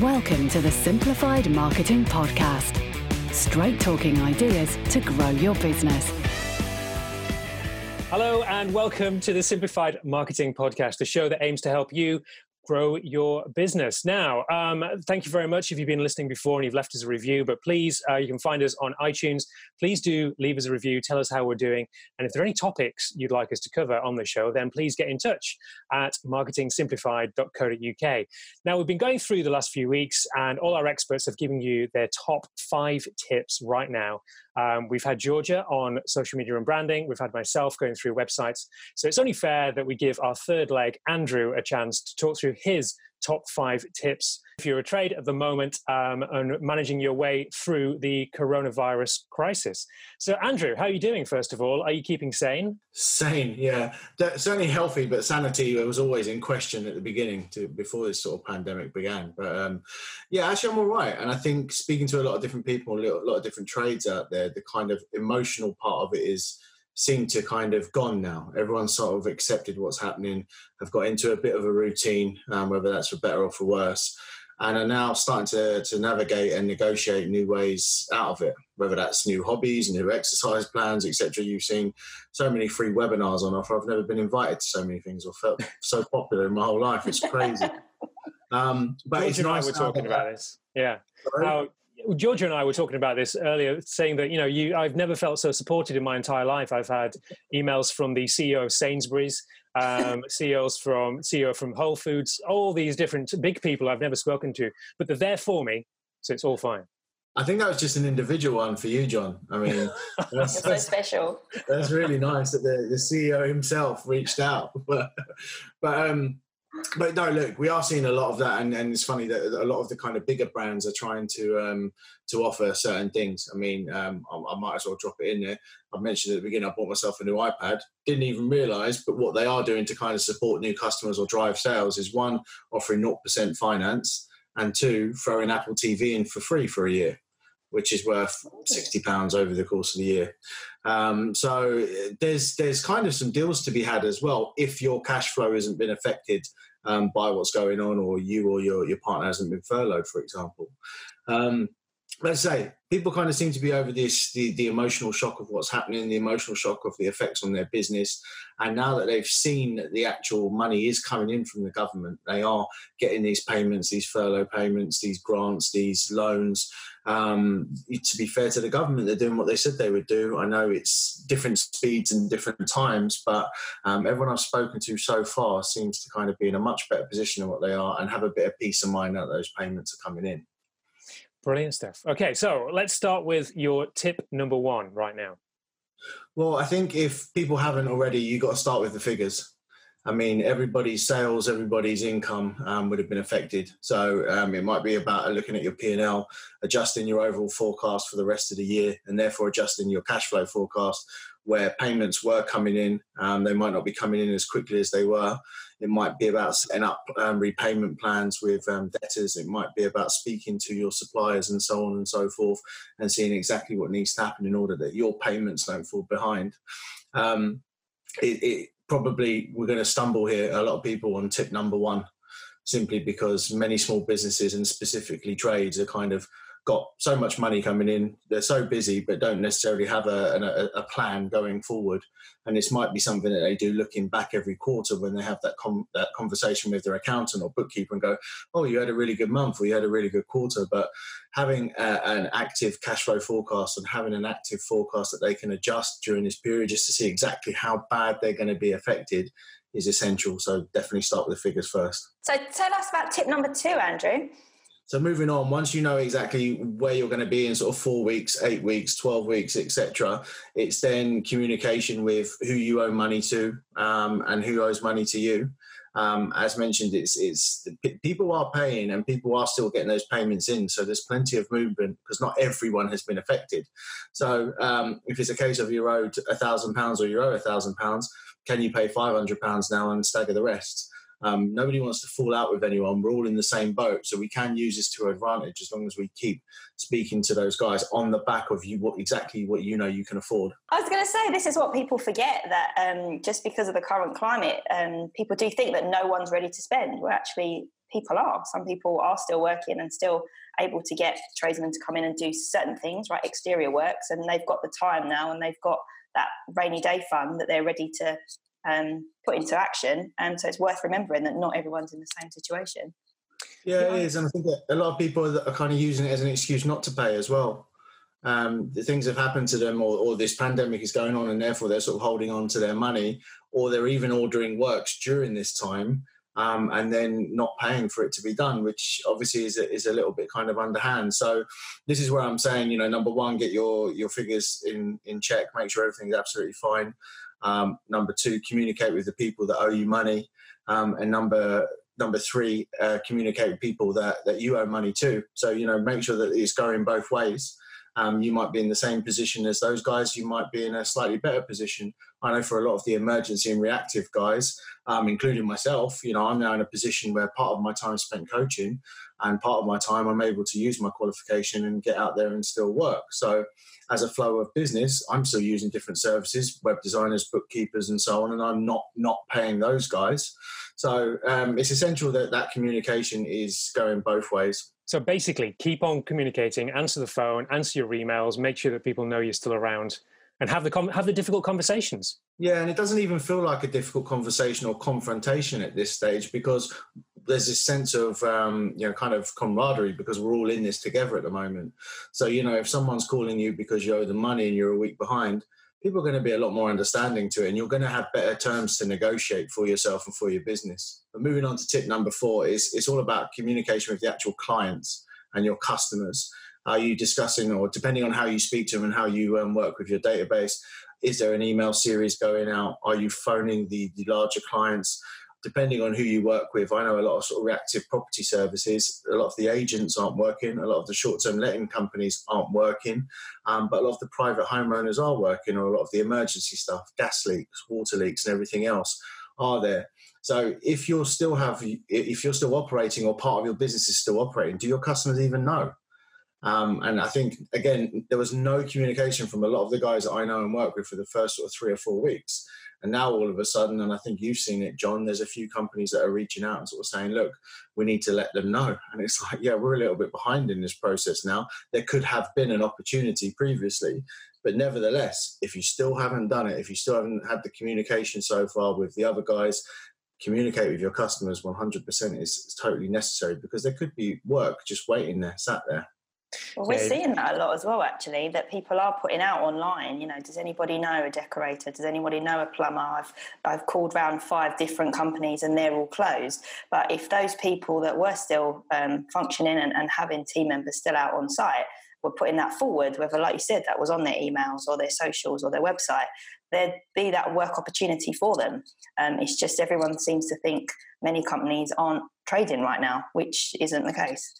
Welcome to the Simplified Marketing Podcast. Straight talking ideas to grow your business. Hello, and welcome to the Simplified Marketing Podcast, the show that aims to help you grow your business. Now, um, thank you very much if you've been listening before and you've left us a review, but please, uh, you can find us on iTunes. Please do leave us a review, tell us how we're doing. And if there are any topics you'd like us to cover on the show, then please get in touch at marketingsimplified.co.uk. Now, we've been going through the last few weeks, and all our experts have given you their top five tips right now um, we've had Georgia on social media and branding. We've had myself going through websites. So it's only fair that we give our third leg, Andrew, a chance to talk through his top five tips if you're a trade at the moment um, and managing your way through the coronavirus crisis. So, Andrew, how are you doing, first of all? Are you keeping sane? Sane, yeah. Certainly healthy, but sanity was always in question at the beginning to, before this sort of pandemic began. But um, yeah, actually, I'm all right. And I think speaking to a lot of different people, a lot of different trades out there, the kind of emotional part of it is seem to kind of gone now. Everyone's sort of accepted what's happening, have got into a bit of a routine, um, whether that's for better or for worse, and are now starting to, to navigate and negotiate new ways out of it, whether that's new hobbies, new exercise plans, etc. You've seen so many free webinars on offer. I've never been invited to so many things or felt so popular in my whole life. It's crazy. Um, but George it's nice. We're talking about this. Yeah. How Georgia and I were talking about this earlier, saying that you know, you I've never felt so supported in my entire life. I've had emails from the CEO of Sainsbury's, um, CEOs from CEO from Whole Foods, all these different big people I've never spoken to, but they're there for me, so it's all fine. I think that was just an individual one for you, John. I mean, that's, so special. That's really nice that the, the CEO himself reached out. but, but um, but no, look, we are seeing a lot of that, and, and it's funny that a lot of the kind of bigger brands are trying to um, to offer certain things. I mean, um, I, I, might as well drop it in there. I mentioned at the beginning, I bought myself a new iPad. Didn't even realise, but what they are doing to kind of support new customers or drive sales is one offering 0% finance, and two throwing Apple TV in for free for a year which is worth sixty pounds over the course of the year. Um, so there's there's kind of some deals to be had as well if your cash flow hasn't been affected um, by what's going on, or you or your your partner hasn't been furloughed, for example. Um, let's say people kind of seem to be over this the, the emotional shock of what's happening the emotional shock of the effects on their business and now that they've seen that the actual money is coming in from the government they are getting these payments these furlough payments these grants these loans. Um, to be fair to the government they're doing what they said they would do. I know it's different speeds and different times but um, everyone i've spoken to so far seems to kind of be in a much better position than what they are and have a bit of peace of mind that those payments are coming in Brilliant stuff. Okay, so let's start with your tip number one right now. Well, I think if people haven't already, you got to start with the figures. I mean, everybody's sales, everybody's income um, would have been affected. So um, it might be about looking at your P and L, adjusting your overall forecast for the rest of the year, and therefore adjusting your cash flow forecast where payments were coming in. Um, they might not be coming in as quickly as they were. It might be about setting up um, repayment plans with um, debtors. It might be about speaking to your suppliers and so on and so forth and seeing exactly what needs to happen in order that your payments don't fall behind. Um, it, it probably, we're going to stumble here, a lot of people on tip number one, simply because many small businesses and specifically trades are kind of got so much money coming in. They're so busy, but don't necessarily have a, a, a, plan going forward. And this might be something that they do looking back every quarter when they have that, com- that conversation with their accountant or bookkeeper and go, oh, you had a really good month or you had a really good quarter. But having a, an active cash flow forecast and having an active forecast that they can adjust during this period just to see exactly how bad they're going to be affected is essential. So definitely start with the figures first. So tell us about tip number two, Andrew. So moving on, once you know exactly where you're going to be in sort of four weeks, eight weeks, twelve weeks, etc., it's then communication with who you owe money to um, and who owes money to you. Um, as mentioned, it's it's people are paying and people are still getting those payments in. So there's plenty of movement because not everyone has been affected. So um, if it's a case of you're owed a thousand pounds or you owe a thousand pounds, can you pay five hundred pounds now and stagger the rest? Um, nobody wants to fall out with anyone. We're all in the same boat, so we can use this to our advantage as long as we keep speaking to those guys on the back of you what exactly what you know you can afford. I was going to say this is what people forget that um, just because of the current climate, um, people do think that no one's ready to spend. We're actually people are. Some people are still working and still able to get tradesmen to come in and do certain things, right? Exterior works, and they've got the time now, and they've got that rainy day fund that they're ready to um, put into action. And so it's worth remembering that not everyone's in the same situation. Yeah, yeah. it is, and I think a lot of people are kind of using it as an excuse not to pay as well. Um, the things have happened to them, or, or, this pandemic is going on, and therefore they're sort of holding on to their money, or they're even ordering works during this time um, and then not paying for it to be done, which obviously is a, is a little bit kind of underhand. So this is where I'm saying, you know, number one, get your your figures in in check, make sure everything's absolutely fine. Um, number two, communicate with the people that owe you money, um, and number number three, uh, communicate with people that that you owe money to. So you know, make sure that it's going both ways. Um, you might be in the same position as those guys. You might be in a slightly better position. I know for a lot of the emergency and reactive guys, um, including myself, you know, I'm now in a position where part of my time spent coaching, and part of my time I'm able to use my qualification and get out there and still work. So, as a flow of business, I'm still using different services, web designers, bookkeepers, and so on, and I'm not not paying those guys. So um, it's essential that that communication is going both ways. So basically, keep on communicating, answer the phone, answer your emails, make sure that people know you're still around, and have the com- have the difficult conversations. Yeah, and it doesn't even feel like a difficult conversation or confrontation at this stage because there's this sense of um, you know kind of camaraderie because we're all in this together at the moment. So you know, if someone's calling you because you owe them money and you're a week behind, people are going to be a lot more understanding to it and you're going to have better terms to negotiate for yourself and for your business. But moving on to tip number four is it's all about communication with the actual clients and your customers. Are you discussing, or depending on how you speak to them and how you um, work with your database, is there an email series going out? Are you phoning the, the larger clients? depending on who you work with, I know a lot of sort of reactive property services, a lot of the agents aren't working, a lot of the short term letting companies aren't working, um, but a lot of the private homeowners are working, or a lot of the emergency stuff, gas leaks, water leaks, and everything else are there. So if you're still have if you're still operating or part of your business is still operating, do your customers even know? Um, and I think again there was no communication from a lot of the guys that I know and work with for the first sort of three or four weeks. And now all of a sudden, and I think you've seen it, John, there's a few companies that are reaching out and sort of saying, look, we need to let them know. And it's like, yeah, we're a little bit behind in this process now. There could have been an opportunity previously. But nevertheless, if you still haven't done it, if you still haven't had the communication so far with the other guys, communicate with your customers 100% is, is totally necessary because there could be work just waiting there, sat there. Well, we're seeing that a lot as well, actually, that people are putting out online. You know, does anybody know a decorator? Does anybody know a plumber? I've, I've called round five different companies and they're all closed. But if those people that were still um, functioning and, and having team members still out on site were putting that forward, whether, like you said, that was on their emails or their socials or their website, there'd be that work opportunity for them. Um, it's just everyone seems to think many companies aren't trading right now, which isn't the case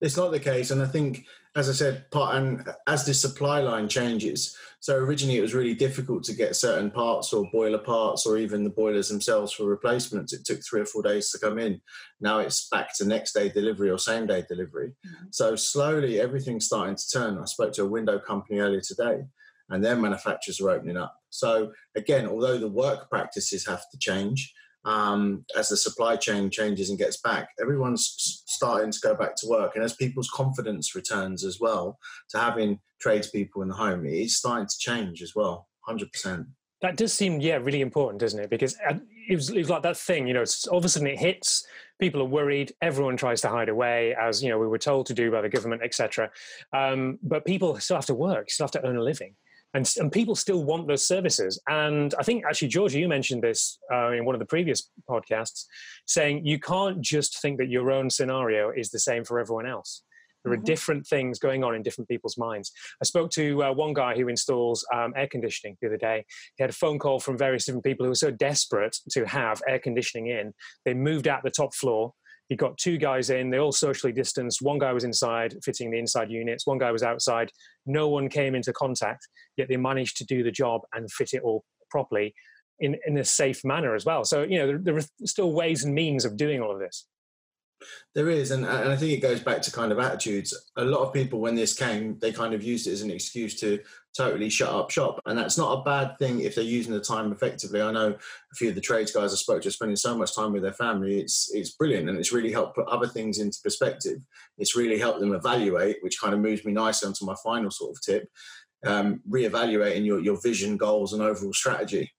it's not the case. And I think, as I said, part and as the supply line changes, so originally it was really difficult to get certain parts or boiler parts or even the boilers themselves for replacements. It took three or four days to come in. Now it's back to next day delivery or same day delivery. Mm-hmm. So slowly everything's starting to turn. I spoke to a window company earlier today and their manufacturers are opening up. So again, although the work practices have to change, um, as the supply chain changes and gets back, everyone's starting to go back to work. And as people's confidence returns as well to having tradespeople in the home, it's starting to change as well, 100%. That does seem, yeah, really important, doesn't it? Because uh, it was, it was like that thing, you know, it's all of a sudden it hits, people are worried, everyone tries to hide away, as, you know, we were told to do by the government, etc. Um, but people still have to work, still have to earn a living and, and people still want those services. And I think actually, Georgia, you mentioned this uh, in one of the previous podcasts, saying you can't just think that your own scenario is the same for everyone else. There are mm-hmm. different things going on in different people's minds. I spoke to uh, one guy who installs um, air conditioning the other day. He had a phone call from various different people who were so desperate to have air conditioning in. They moved out the top floor he got two guys in, they all socially distanced. One guy was inside, fitting the inside units, one guy was outside. No one came into contact, yet they managed to do the job and fit it all properly in, in a safe manner as well. So, you know, there, there are still ways and means of doing all of this. There is, and, and I think it goes back to kind of attitudes. A lot of people, when this came, they kind of used it as an excuse to totally shut up shop, and that's not a bad thing if they're using the time effectively. I know a few of the trades guys I spoke to spending so much time with their family. It's it's brilliant, and it's really helped put other things into perspective. It's really helped them evaluate, which kind of moves me nicely onto my final sort of tip. Um, reevaluating your, your vision, goals, and overall strategy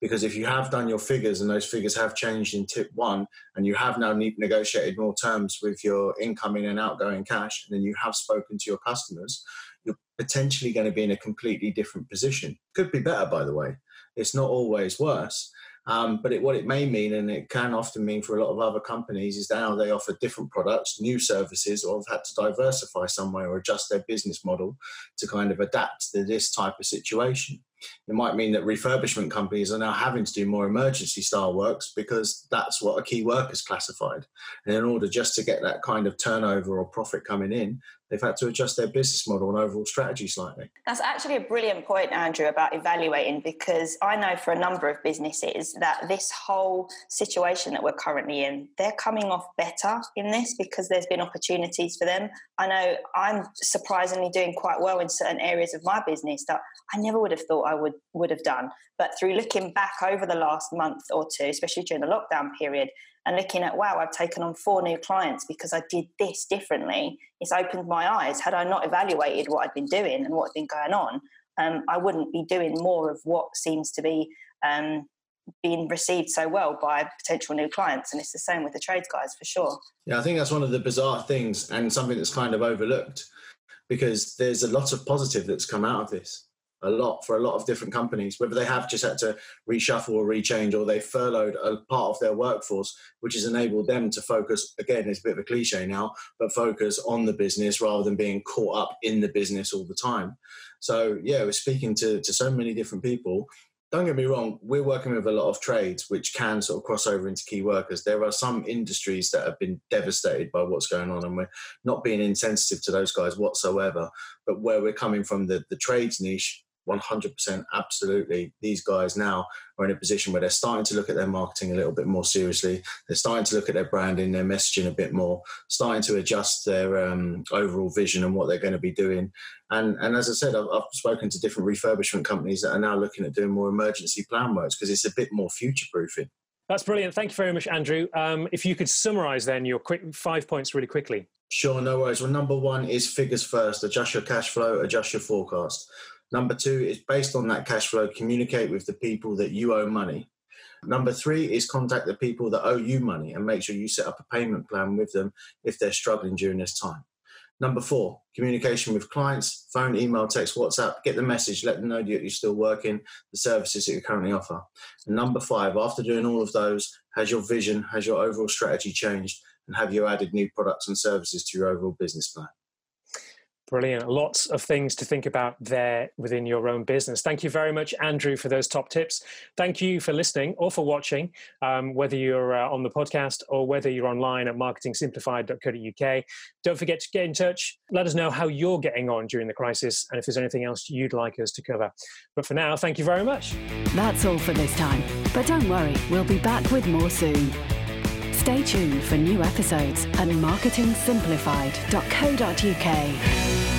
because if you have done your figures and those figures have changed in tip one and you have now negotiated more terms with your incoming and outgoing cash and then you have spoken to your customers you're potentially going to be in a completely different position. Could be better by the way. It's not always worse. Um, but it, what it may mean, and it can often mean for a lot of other companies, is now they offer different products, new services, or have had to diversify somewhere or adjust their business model to kind of adapt to this type of situation. It might mean that refurbishment companies are now having to do more emergency style works because that's what a key worker is classified. And in order just to get that kind of turnover or profit coming in, they've had to adjust their business model and overall strategy slightly. That's actually a brilliant point, Andrew, about evaluating because I know for a number of businesses that this whole situation that we're currently in, they're coming off better in this because there's been opportunities for them. I know I'm surprisingly doing quite well in certain areas of my business that I never would have thought I would would have done. But through looking back over the last month or two, especially during the lockdown period, and looking at wow, I've taken on four new clients because I did this differently. It's opened my eyes. Had I not evaluated what I'd been doing and what had been going on, um, I wouldn't be doing more of what seems to be um, being received so well by potential new clients. And it's the same with the trades guys for sure. Yeah, I think that's one of the bizarre things and something that's kind of overlooked because there's a lot of positive that's come out of this a lot for a lot of different companies, whether they have just had to reshuffle or rechange or they furloughed a part of their workforce, which has enabled them to focus, again, it's a bit of a cliche now, but focus on the business rather than being caught up in the business all the time. So, yeah, we're speaking to, to so many different people. Don't get me wrong, we're working with a lot of trades which can sort of cross over into key workers. There are some industries that have been devastated by what's going on, and we're not being insensitive to those guys whatsoever. But where we're coming from, the, the trades niche, 100% absolutely. These guys now are in a position where they're starting to look at their marketing a little bit more seriously. They're starting to look at their branding their messaging a bit more starting to adjust their um, overall vision and what they're going to be doing. And and as i said I've, I've, spoken to different refurbishment companies that are now looking at doing more emergency plan works because it's a bit more future proofing that's brilliant. Thank you very much andrew. Um, if you could summarize then your quick five points really quickly. Sure, no worries. Well, number one is figures first. Adjust your cash flow, adjust your forecast. Number two is based on that cash flow, communicate with the people that you owe money. Number three is contact the people that owe you money and make sure you set up a payment plan with them if they're struggling during this time. Number four, communication with clients, phone, email, text, WhatsApp, get the message, let them know that you're still working, the services that you currently offer. And number five, after doing all of those, has your vision, has your overall strategy changed, and have you added new products and services to your overall business plan? Brilliant. Lots of things to think about there within your own business. Thank you very much, Andrew, for those top tips. Thank you for listening or for watching, um, whether you're uh, on the podcast or whether you're online at marketingsimplified.co.uk. Don't forget to get in touch. Let us know how you're getting on during the crisis and if there's anything else you'd like us to cover. But for now, thank you very much. That's all for this time. But don't worry, we'll be back with more soon. Stay tuned for new episodes at marketingsimplified.co.uk.